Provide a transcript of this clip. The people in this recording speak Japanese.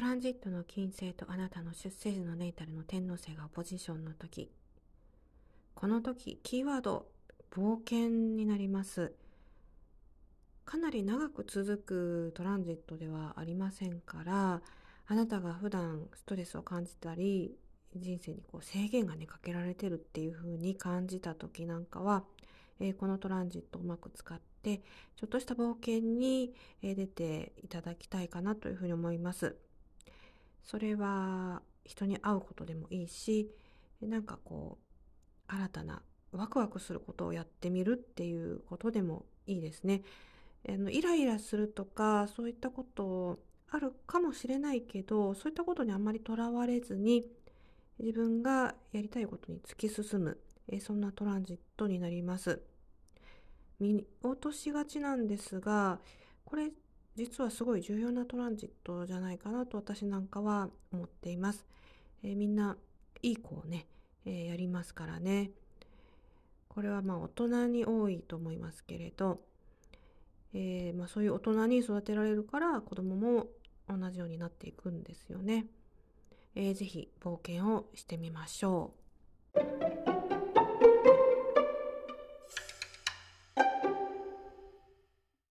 トランジットの金星とあなたの出生時のネイタルの天皇星がポジションの時この時キーワード冒険になりますかなり長く続くトランジットではありませんからあなたが普段ストレスを感じたり人生にこう制限がねかけられてるっていう風に感じた時なんかは、えー、このトランジットをうまく使ってちょっとした冒険に、出ていただきたいかなというふうに思います。それは人に会うことでもいいしなんかこう新たなワクワクすることをやってみるっていうことでもいいですね。あのイライラするとかそういったことあるかもしれないけどそういったことにあんまりとらわれずに自分がやりたいことに突き進む、えそんなトランジットになります。見落としがちなんですがこれ実はすごい重要なトランジットじゃないかなと私なんかは思っています。えー、みんないい子をね、えー、やりますからね。これはまあ大人に多いと思いますけれど、えー、まあ、そういう大人に育てられるから子供も同じようになっていくんですよね。えー、ぜひ冒険をしてみましょう。